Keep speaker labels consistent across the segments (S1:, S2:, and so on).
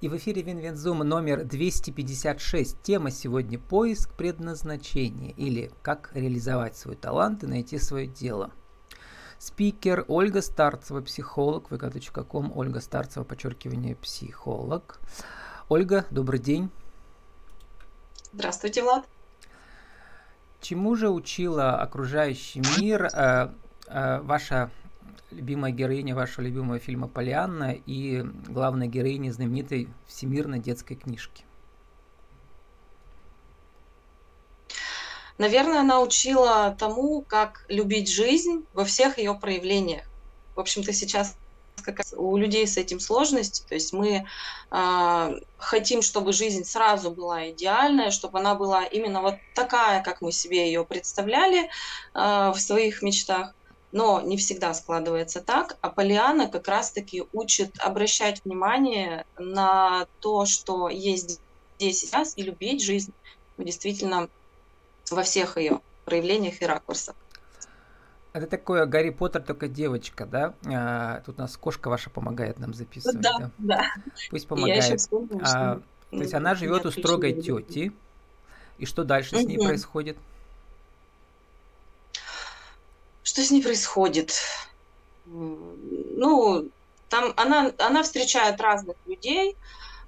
S1: И в эфире Винвензум номер 256. Тема сегодня «Поиск предназначения» или «Как реализовать свой талант и найти свое дело». Спикер Ольга Старцева, психолог, vk.com, Ольга Старцева, подчеркивание, психолог. Ольга, добрый день.
S2: Здравствуйте, Влад.
S1: Чему же учила окружающий мир э, э, ваша любимая героиня вашего любимого фильма «Полианна» и главная героиня знаменитой всемирной детской книжки?
S2: Наверное, она учила тому, как любить жизнь во всех ее проявлениях. В общем-то, сейчас как у людей с этим сложности. То есть мы э, хотим, чтобы жизнь сразу была идеальная, чтобы она была именно вот такая, как мы себе ее представляли э, в своих мечтах но не всегда складывается так. А Полиана как раз-таки учит обращать внимание на то, что есть здесь сейчас, и любить жизнь действительно во всех ее проявлениях и ракурсах.
S1: Это такое Гарри Поттер, только девочка, да? А, тут у нас кошка ваша помогает нам записывать. Да,
S2: да. да.
S1: Пусть помогает. Я вспомнила, а, то есть она живет у строгой тети. И что дальше угу. с ней происходит?
S2: Что с ней происходит? Ну, там она, она встречает разных людей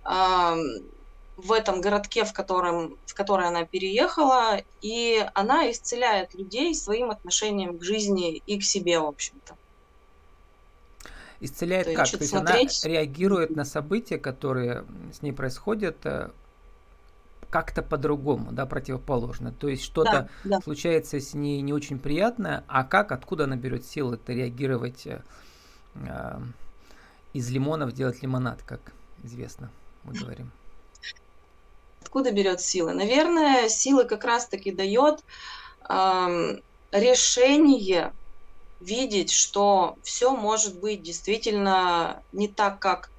S2: в этом городке, в, котором, в который она переехала, и она исцеляет людей своим отношением к жизни и к себе, в общем-то.
S1: Исцеляет То как? То есть смотреть... она реагирует на события, которые с ней происходят, э, как-то по-другому, да, противоположно. То есть что-то да, да. случается с ней не очень приятное, а как, откуда она берет силы это реагировать э, э, из лимонов делать лимонад, как известно, мы говорим.
S2: Откуда берет силы? Наверное, силы как раз-таки дает э, решение видеть, что все может быть действительно не так, как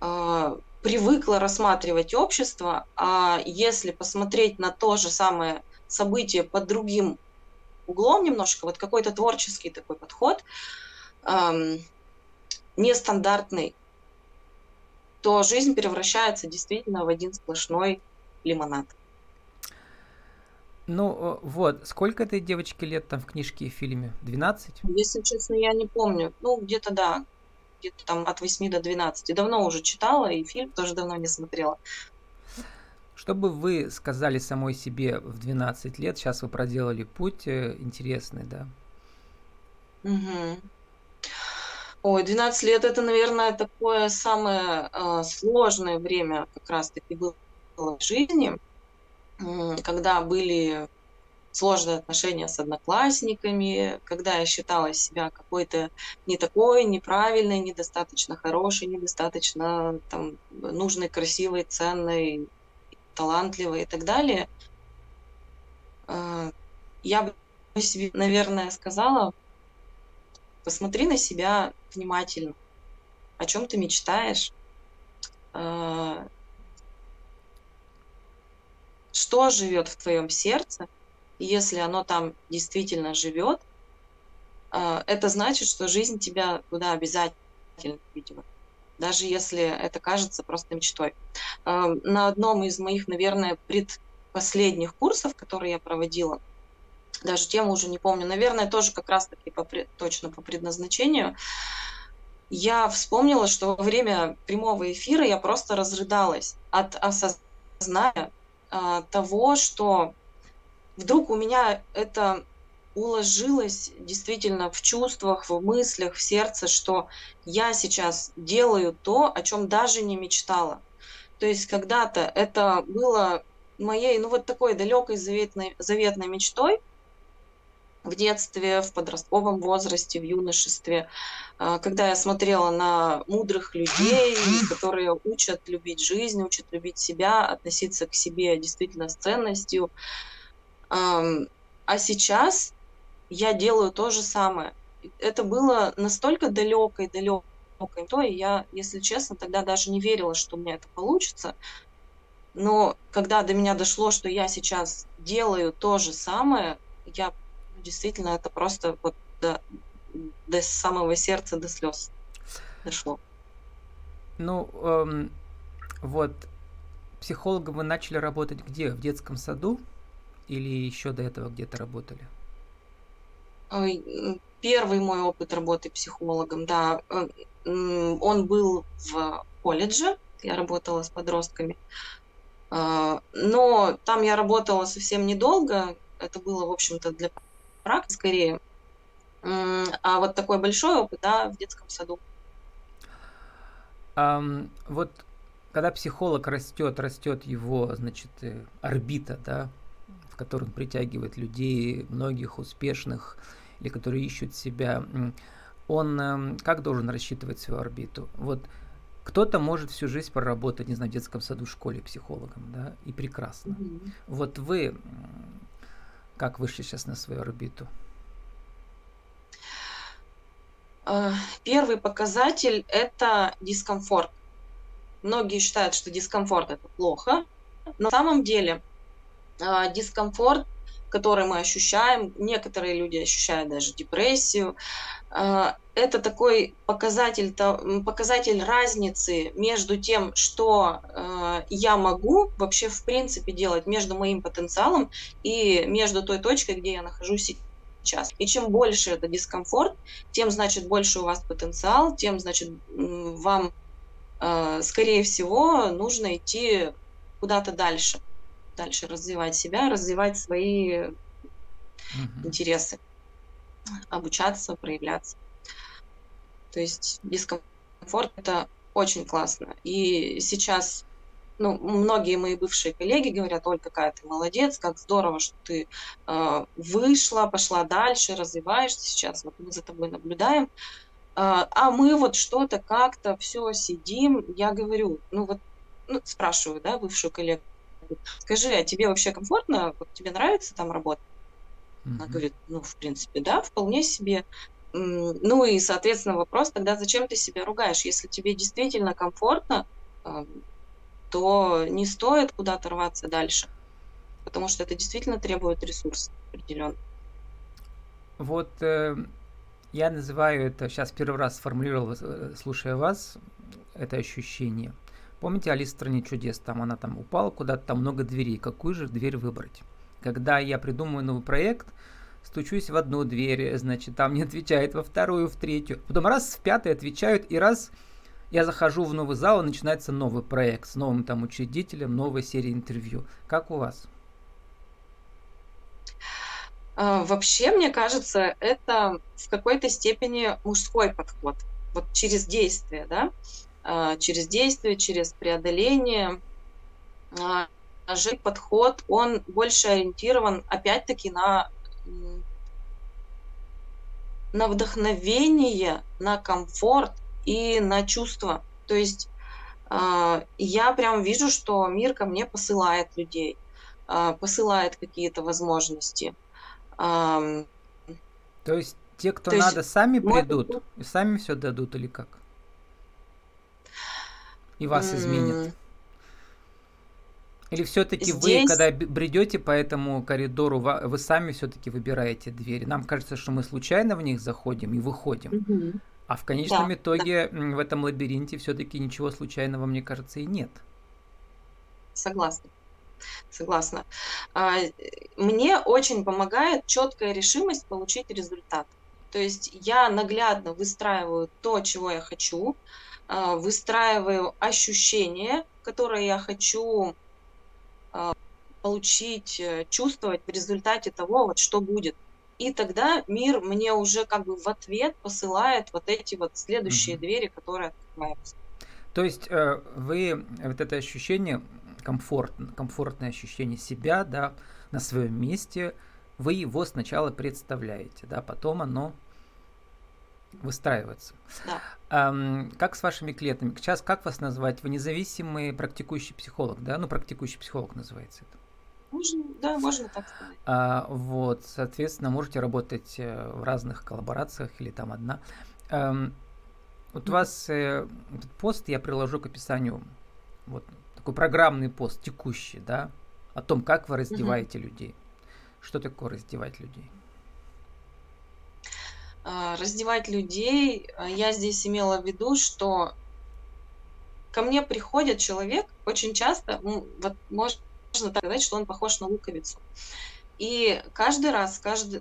S2: э, привыкло рассматривать общество, а если посмотреть на то же самое событие под другим углом немножко, вот какой-то творческий такой подход, эм, нестандартный, то жизнь превращается действительно в один сплошной лимонад.
S1: Ну вот, сколько этой девочке лет там в книжке и фильме? 12?
S2: Если честно, я не помню. Ну, где-то да, где-то там от 8 до 12. Давно уже читала, и фильм тоже давно не смотрела.
S1: Что бы вы сказали самой себе в 12 лет? Сейчас вы проделали путь э, интересный, да?
S2: Угу. Ой, 12 лет это, наверное, такое самое э, сложное время как раз-таки было в жизни, когда были сложные отношения с одноклассниками, когда я считала себя какой-то не такой, неправильной, недостаточно хорошей, недостаточно там, нужной, красивой, ценной, талантливой и так далее, а, я бы себе, наверное, сказала, посмотри на себя внимательно, о чем ты мечтаешь, а, что живет в твоем сердце, если оно там действительно живет, а, это значит, что жизнь тебя туда обязательно ведет, даже если это кажется просто мечтой. А, на одном из моих, наверное, предпоследних курсов, которые я проводила, даже тему уже не помню, наверное, тоже как раз-таки по, точно по предназначению, я вспомнила, что во время прямого эфира я просто разрыдалась от осознания а, того, что вдруг у меня это уложилось действительно в чувствах, в мыслях, в сердце, что я сейчас делаю то, о чем даже не мечтала. То есть когда-то это было моей, ну вот такой далекой заветной, заветной мечтой в детстве, в подростковом возрасте, в юношестве, а, когда я смотрела на мудрых людей, которые учат любить жизнь, учат любить себя, относиться к себе действительно с ценностью, а сейчас я делаю то же самое. Это было настолько далекой, далекой то, и я, если честно, тогда даже не верила, что у меня это получится. Но когда до меня дошло, что я сейчас делаю то же самое, я действительно это просто вот до, до самого сердца, до слез дошло.
S1: Ну, эм, Вот психологом вы начали работать где? В детском саду или еще до этого где-то работали?
S2: Первый мой опыт работы психологом, да, э, он был в колледже, я работала с подростками. А, но там я работала совсем недолго, это было, в общем-то, для практики скорее. А вот такой большой опыт, да, в детском саду.
S1: Um, вот когда психолог растет, растет его, значит, э, орбита, да, в которую он притягивает людей, многих успешных, или которые ищут себя, он эм, как должен рассчитывать свою орбиту? Вот кто-то может всю жизнь проработать, не знаю, в детском саду, школе психологом, да, и прекрасно. Mm-hmm. Вот вы как вышли сейчас на свою орбиту?
S2: Э, первый показатель – это дискомфорт. Многие считают, что дискомфорт – это плохо. Но на самом деле дискомфорт, который мы ощущаем, некоторые люди ощущают даже депрессию, э, это такой показатель, показатель разницы между тем, что я могу вообще в принципе делать между моим потенциалом и между той точкой, где я нахожусь сейчас. И чем больше это дискомфорт, тем, значит, больше у вас потенциал, тем, значит, вам, скорее всего, нужно идти куда-то дальше. Дальше развивать себя, развивать свои mm-hmm. интересы, обучаться, проявляться. То есть дискомфорт это очень классно. И сейчас ну, многие мои бывшие коллеги говорят, Оль, какая ты молодец, как здорово, что ты э, вышла, пошла дальше, развиваешься сейчас, вот мы за тобой наблюдаем. Э, а мы вот что-то как-то все сидим, я говорю, ну вот, ну, спрашиваю, да, бывшую коллегу, скажи, а тебе вообще комфортно, вот тебе нравится там работать? Mm-hmm. Она говорит, ну, в принципе, да, вполне себе. Ну и, соответственно, вопрос тогда, зачем ты себя ругаешь? Если тебе действительно комфортно, то не стоит куда-то рваться дальше, потому что это действительно требует ресурсов определенно.
S1: Вот э, я называю это, сейчас первый раз сформулировал, э, слушая вас, это ощущение. Помните Алиса в стране чудес? Там она там упала куда-то, там много дверей. Какую же дверь выбрать? Когда я придумываю новый проект, стучусь в одну дверь, значит, там не отвечает, во вторую, в третью. Потом раз в пятую отвечают, и раз я захожу в новый зал, и начинается новый проект с новым там учредителем, новая серия интервью. Как у вас?
S2: А, вообще, мне кажется, это в какой-то степени мужской подход. Вот через действие, да, через действие, через преодоление. А, же подход, он больше ориентирован, опять-таки, на на вдохновение, на комфорт, и на чувства. То есть я прям вижу, что мир ко мне посылает людей, посылает какие-то возможности.
S1: То есть те, кто надо, есть, сами придут и сами все дадут или как? И вас изменят? Или все-таки Здесь... вы, когда бредете по этому коридору, вы сами все-таки выбираете двери? Нам кажется, что мы случайно в них заходим и выходим. А в конечном да, итоге да. в этом лабиринте все-таки ничего случайного, мне кажется, и нет.
S2: Согласна. Согласна. А, мне очень помогает четкая решимость получить результат. То есть я наглядно выстраиваю то, чего я хочу, выстраиваю ощущения, которые я хочу а, получить, э, чувствовать в результате того, вот что будет. И тогда мир мне уже как бы в ответ посылает вот эти вот следующие mm-hmm. двери, которые открываются.
S1: То есть э, вы вот это ощущение комфорт, комфортное ощущение себя, да, на своем месте, вы его сначала представляете, да, потом оно выстраивается. Да. Эм, как с вашими клиентами? Сейчас как вас назвать? Вы независимый практикующий психолог, да? Ну, практикующий психолог называется это.
S2: Можно, да, можно так сказать. А,
S1: вот, соответственно, можете работать э, в разных коллаборациях или там одна. Эм, вот у вас э, этот пост я приложу к описанию, вот такой программный пост, текущий, да, о том, как вы раздеваете угу. людей. Что такое раздевать людей?
S2: А, раздевать людей, а, я здесь имела в виду, что ко мне приходит человек, очень часто, вот можно так сказать, что он похож на луковицу. И каждый раз, каждый,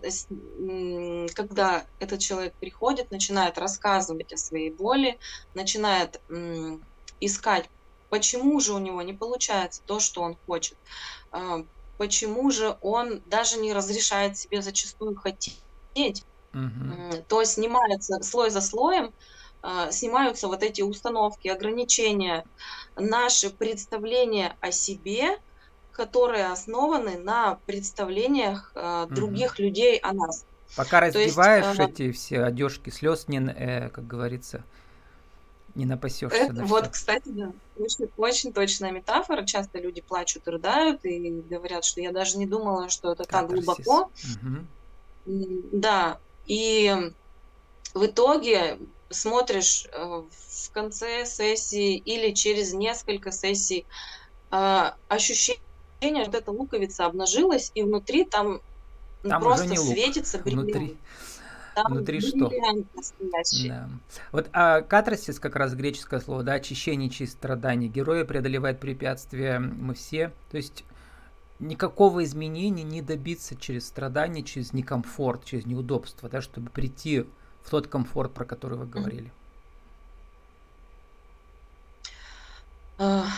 S2: когда этот человек приходит, начинает рассказывать о своей боли, начинает искать, почему же у него не получается то, что он хочет, почему же он даже не разрешает себе зачастую хотеть, угу. то снимается слой за слоем, а, снимаются вот эти установки, ограничения, наши представления о себе, которые основаны на представлениях э, других угу. людей о нас.
S1: Пока раздеваешь есть, эти все одежки слез, не, э, как говорится, не напасешься. Это,
S2: вот, кстати, да, очень, очень точная метафора. Часто люди плачут и рыдают и говорят, что я даже не думала, что это Катарсис. так глубоко. Угу. Да, и в итоге смотришь э, в конце сессии или через несколько сессий э, ощущение что эта луковица обнажилась, и внутри там, там просто светится бриллиант. Внутри.
S1: Там Внутри что? Да. Вот а катарсис, как раз греческое слово, да, очищение через страдания. Герои преодолевают препятствия, мы все. То есть никакого изменения не добиться через страдания, через некомфорт, через неудобство, да, чтобы прийти в тот комфорт, про который вы говорили.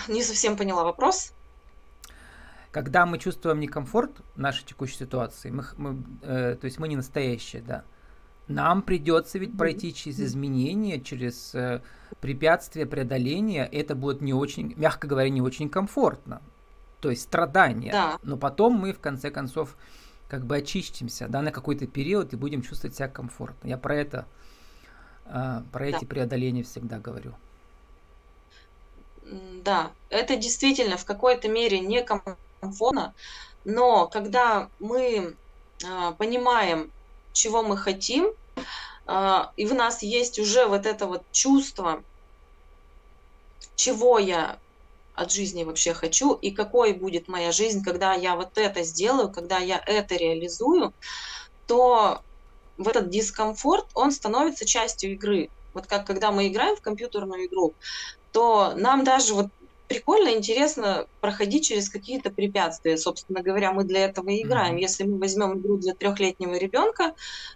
S2: Не совсем поняла вопрос.
S1: Когда мы чувствуем некомфорт в нашей текущей ситуации, мы, мы, э, то есть мы не настоящие, да, нам придется ведь пройти через изменения, через э, препятствия, преодоления. Это будет не очень, мягко говоря, не очень комфортно. То есть страдания. Да. Но потом мы, в конце концов, как бы очистимся, да, на какой-то период и будем чувствовать себя комфортно. Я про это, э, про да. эти преодоления всегда говорю.
S2: Да, это действительно в какой-то мере некомфортно комфортно, но когда мы а, понимаем, чего мы хотим, а, и в нас есть уже вот это вот чувство, чего я от жизни вообще хочу и какой будет моя жизнь, когда я вот это сделаю, когда я это реализую, то в этот дискомфорт он становится частью игры. Вот как когда мы играем в компьютерную игру, то нам даже вот прикольно, интересно проходить через какие-то препятствия. Собственно говоря, мы для этого и играем. Mm-hmm. Если мы возьмем игру для трехлетнего ребенка,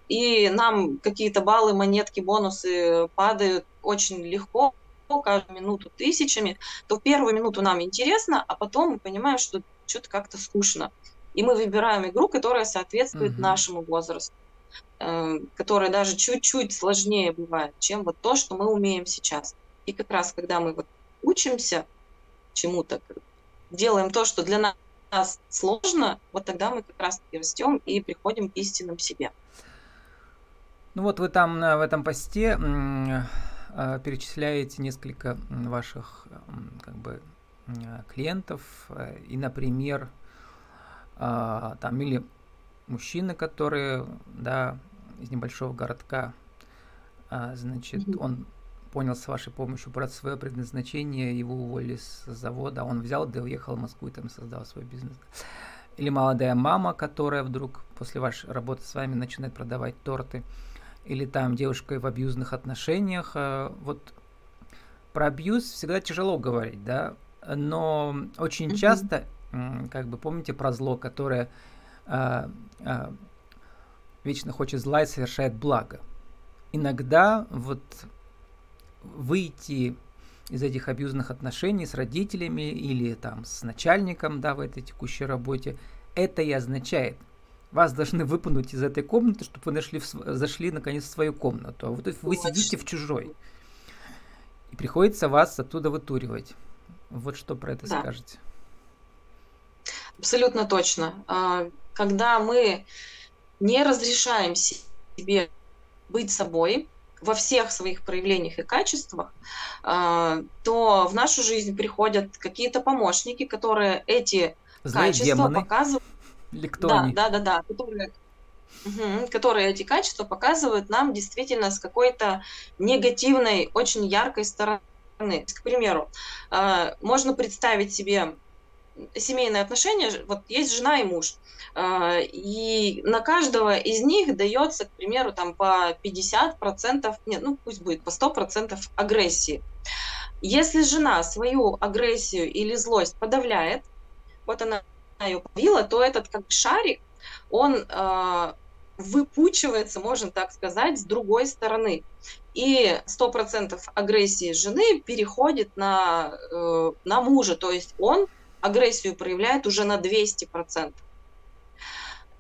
S2: и нам какие-то баллы, монетки, бонусы падают очень легко, каждую минуту тысячами, то первую минуту нам интересно, а потом мы понимаем, что что-то как-то скучно. И мы выбираем игру, которая соответствует mm-hmm. нашему возрасту, э, которая даже чуть-чуть сложнее бывает, чем вот то, что мы умеем сейчас. И как раз, когда мы вот учимся, чему-то, делаем то, что для нас сложно, вот тогда мы как раз таки растем и приходим к истинным себе.
S1: Ну вот вы там э, в этом посте перечисляете несколько ваших как бы клиентов э, и, например, там или мужчины, которые, да, из небольшого городка, значит, mm-hmm. он понял с вашей помощью брать свое предназначение, его уволили с завода, он взял, да уехал в Москву и там создал свой бизнес. Или молодая мама, которая вдруг после вашей работы с вами начинает продавать торты. Или там девушка в абьюзных отношениях. Э, вот про абьюз всегда тяжело говорить, да, но очень mm-hmm. часто, как бы помните про зло, которое а, а, вечно хочет зла и совершает благо. Иногда вот выйти из этих абьюзных отношений с родителями или там с начальником, да, в этой текущей работе, это и означает, вас должны выпнуть из этой комнаты, чтобы вы нашли в, зашли наконец в свою комнату. А вот вы сидите в чужой. И приходится вас оттуда вытуривать. Вот что про это да. скажете.
S2: Абсолютно точно. А, когда мы не разрешаем себе быть собой, во всех своих проявлениях и качествах, а, то в нашу жизнь приходят какие-то помощники, которые эти Злые качества демоны. показывают. Или кто да, они? да, да, да, которые, угу, которые эти качества показывают нам действительно с какой-то негативной, очень яркой стороны. К примеру, а, можно представить себе семейные отношения, вот есть жена и муж, а, и на каждого из них дается, к примеру, там по 50%, нет, ну пусть будет по 100% агрессии. Если жена свою агрессию или злость подавляет, вот она ее подавила, то этот как шарик, он э, выпучивается, можно так сказать, с другой стороны. И 100% агрессии жены переходит на, э, на мужа, то есть он агрессию проявляет уже на 200%.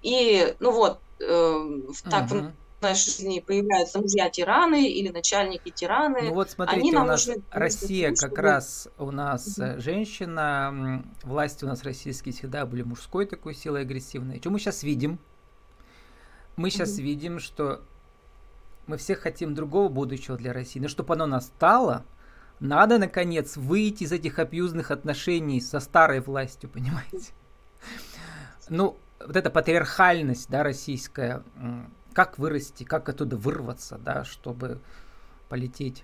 S2: И, ну вот, э, так угу. Нашей жизни появляются мужья-тираны или начальники-тираны.
S1: Ну вот смотрите, Они нам у нас нужны... Россия как раз у нас угу. женщина, власти у нас российские всегда были мужской такой силой агрессивной. Что мы сейчас видим? Мы сейчас угу. видим, что мы все хотим другого будущего для России, но чтобы оно настало, надо, наконец, выйти из этих абьюзных отношений со старой властью, понимаете? Ну, вот эта патриархальность, да, российская, как вырасти, как оттуда вырваться, да, чтобы полететь.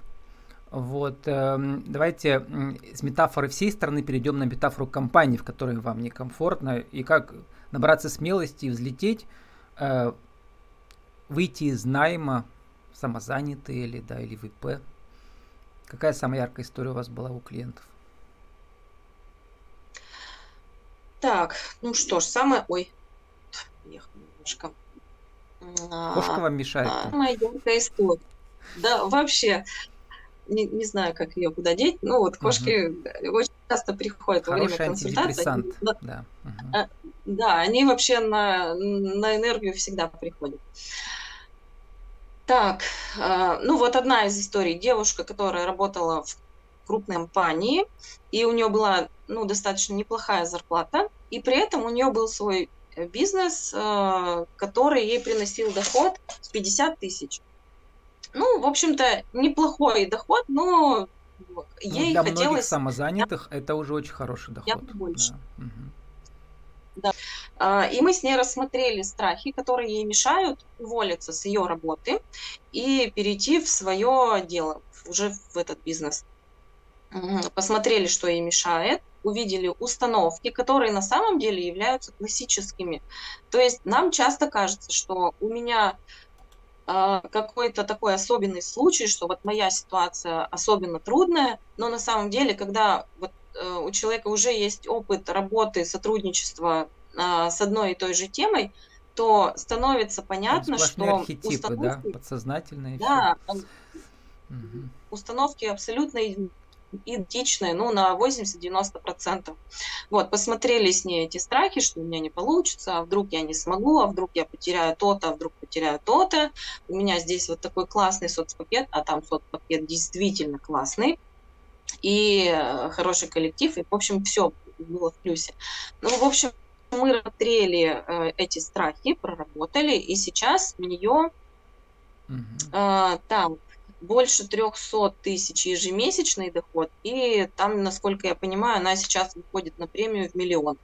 S1: Вот, э, давайте с метафоры всей страны перейдем на метафору компании, в которой вам некомфортно, и как набраться смелости и взлететь, э, выйти из найма, самозанятые или, да, или ВП. Какая самая яркая история у вас была у клиентов?
S2: Так, ну что ж, самое... Ой, немножко.
S1: Кошка вам мешает?
S2: А, моя яркая история. Да, вообще, не, не знаю, как ее куда деть. Ну, вот кошки угу. очень часто приходят Хороший во время консультации. Да, да. Угу. да, они вообще на, на энергию всегда приходят. Так, а, ну вот одна из историй. Девушка, которая работала в крупной компании, и у нее была ну, достаточно неплохая зарплата, и при этом у нее был свой э, бизнес, а, который ей приносил доход в 50 тысяч. Ну, в общем-то, неплохой доход, но
S1: ну, ей для хотелось... многих самозанятых это уже очень хороший доход. Я
S2: больше. Да. Угу. Да. А, и мы с ней рассмотрели страхи, которые ей мешают уволиться с ее работы и перейти в свое дело, уже в этот бизнес. Посмотрели, что ей мешает, увидели установки, которые на самом деле являются классическими. То есть нам часто кажется, что у меня а, какой-то такой особенный случай, что вот моя ситуация особенно трудная, но на самом деле, когда вот Э, у человека уже есть опыт работы, сотрудничества а, с одной и той же темой, то становится понятно, что
S1: архетипы, установки, да, подсознательные.
S2: Да, угу. установки абсолютно идентичные, ну, на 80-90%. Вот, посмотрели с ней эти страхи, что у меня не получится, а вдруг я не смогу, а вдруг я потеряю то-то, а вдруг потеряю то-то. У меня здесь вот такой классный соцпакет, а там соцпакет действительно классный и э, хороший коллектив, и, в общем, все было в плюсе. Ну, в общем, мы рассмотрели э, эти страхи, проработали, и сейчас у нее угу. э, там больше 300 тысяч ежемесячный доход, и там, насколько я понимаю, она сейчас выходит на премию в миллион.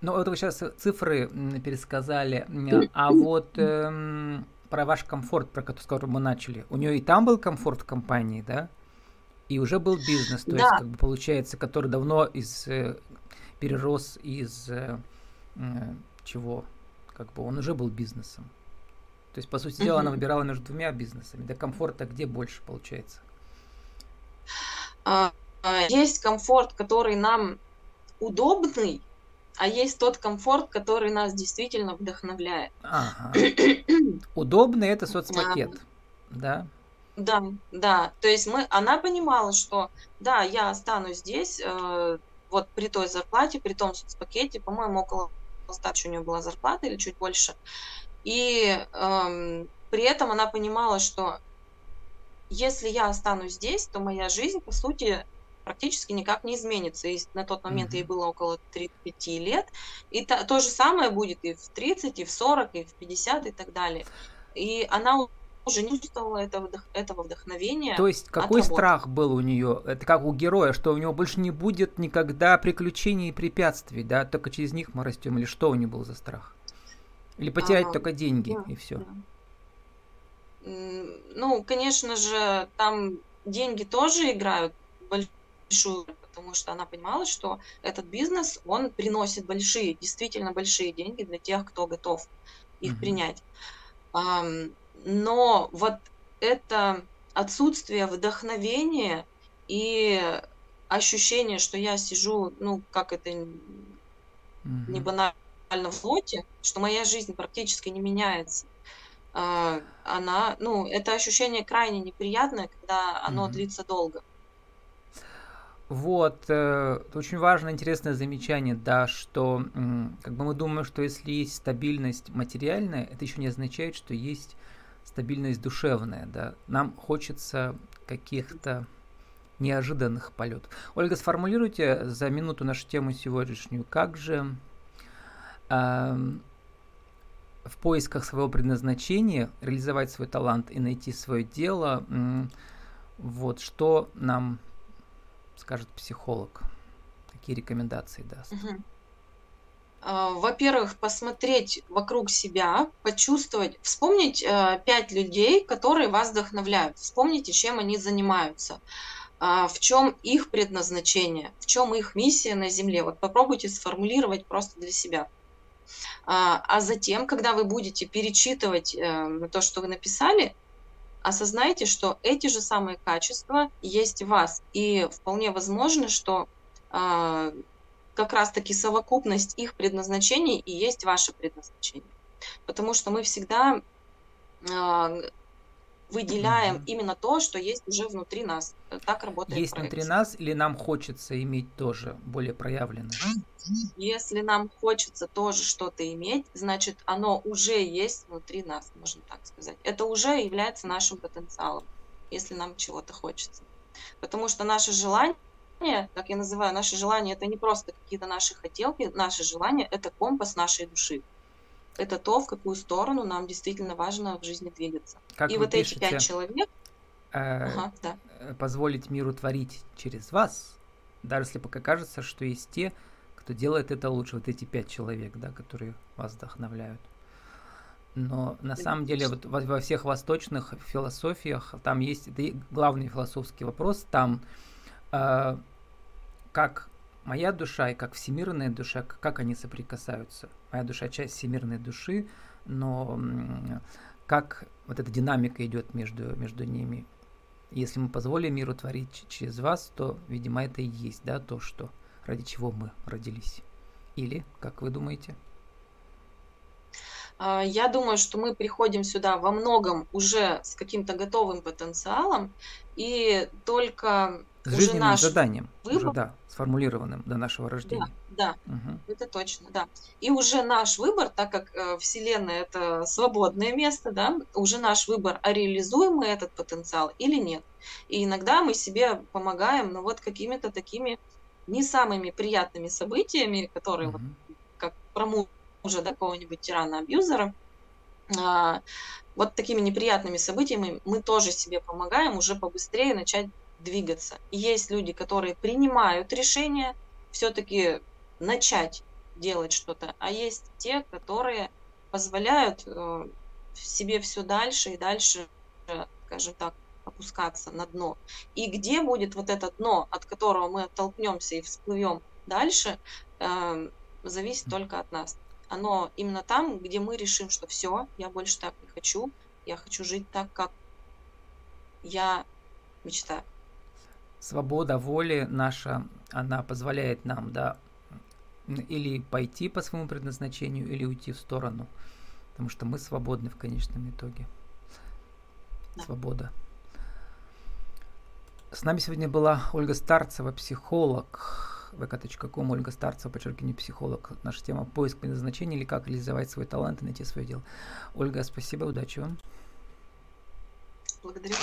S1: Ну, это вы сейчас цифры пересказали, а вот эм, про ваш комфорт, про который мы начали, у нее и там был комфорт в компании, да? И уже был бизнес, то да. есть, как бы получается, который давно из э, перерос из э, э, чего? Как бы он уже был бизнесом. То есть, по сути дела, она выбирала между двумя бизнесами. До комфорта где больше получается?
S2: А, а, есть комфорт, который нам удобный, а есть тот комфорт, который нас действительно вдохновляет. Ага.
S1: Удобный это соцпакет, да?
S2: Да, да. То есть мы, она понимала, что да, я останусь здесь, э, вот при той зарплате, при том соцпакете, по-моему, около 100 у нее была зарплата или чуть больше. И э, при этом она понимала, что если я останусь здесь, то моя жизнь, по сути, практически никак не изменится. И на тот момент mm-hmm. ей было около 35 лет. И то, то же самое будет и в 30, и в 40, и в 50 и так далее. И она уже не чувствовала этого, этого вдохновения.
S1: То есть какой страх был у нее? Это как у героя, что у него больше не будет никогда приключений и препятствий, да? Только через них мы растем. Или что у нее был за страх? Или потерять а, только деньги да, и все? Да.
S2: Ну, конечно же, там деньги тоже играют большую потому что она понимала, что этот бизнес, он приносит большие, действительно большие деньги для тех, кто готов их угу. принять но вот это отсутствие вдохновения и ощущение, что я сижу, ну, как это не банально в лоте, что моя жизнь практически не меняется. А, она, ну, это ощущение крайне неприятное, когда оно mm длится долго.
S1: Вот, э, очень важное, интересное замечание, да, что как бы мы думаем, что если есть стабильность материальная, это еще не означает, что есть стабильность душевная, да. Нам хочется каких-то неожиданных полетов. Ольга, сформулируйте за минуту нашу тему сегодняшнюю. Как же в поисках своего предназначения реализовать свой талант и найти свое дело, вот что нам скажет психолог? Какие рекомендации даст? Угу.
S2: Во-первых, посмотреть вокруг себя, почувствовать, вспомнить э, пять людей, которые вас вдохновляют. Вспомните, чем они занимаются, а, в чем их предназначение, в чем их миссия на Земле. Вот попробуйте сформулировать просто для себя. А, а затем, когда вы будете перечитывать э, то, что вы написали, осознайте, что эти же самые качества есть в вас. И вполне возможно, что э, как раз-таки совокупность их предназначений и есть ваше предназначение. Потому что мы всегда э, выделяем mm-hmm. именно то, что есть уже внутри нас. Так работает
S1: Есть проект. внутри нас или нам хочется иметь тоже более проявленное?
S2: Если нам хочется тоже что-то иметь, значит, оно уже есть внутри нас, можно так сказать. Это уже является нашим потенциалом, если нам чего-то хочется. Потому что наше желание, как я называю, наше желание, это не просто какие-то наши хотелки, наше желание – это компас нашей души это то, в какую сторону нам действительно важно в жизни двигаться.
S1: Как и вот пишете, эти пять человек э, ага, да. Э, позволить миру творить через вас, даже если пока кажется, что есть те, кто делает это лучше, вот эти пять человек, да, которые вас вдохновляют. Но на самом деле вот во, во всех восточных философиях там есть это главный философский вопрос, там э, как моя душа и как всемирная душа, как они соприкасаются. Моя душа часть всемирной души, но как вот эта динамика идет между, между ними. Если мы позволим миру творить через вас, то, видимо, это и есть, да, то, что ради чего мы родились. Или, как вы думаете?
S2: А, я думаю, что мы приходим сюда во многом уже с каким-то готовым потенциалом, и только
S1: с уже наш заданием, выбор... уже, да, сформулированным до нашего рождения.
S2: Да, да угу. это точно, да. И уже наш выбор, так как э, Вселенная это свободное место, да, уже наш выбор, а реализуем мы этот потенциал или нет. И иногда мы себе помогаем, но вот какими-то такими не самыми приятными событиями, которые угу. вот, как про мужа да, какого-нибудь тирана-абьюзера, а, вот такими неприятными событиями мы тоже себе помогаем уже побыстрее начать двигаться. есть люди, которые принимают решение все-таки начать делать что-то, а есть те, которые позволяют э, себе все дальше и дальше, скажем так, опускаться на дно. И где будет вот это дно, от которого мы оттолкнемся и всплывем дальше, э, зависит только от нас. Оно именно там, где мы решим, что все, я больше так не хочу, я хочу жить так, как я мечтаю
S1: свобода воли наша, она позволяет нам, да, или пойти по своему предназначению, или уйти в сторону. Потому что мы свободны в конечном итоге. Свобода. С нами сегодня была Ольга Старцева, психолог. vk.com, Ольга Старцева, подчеркивание, психолог. Наша тема поиск предназначения или как реализовать свой талант и найти свое дело. Ольга, спасибо, удачи вам.
S2: Благодарю.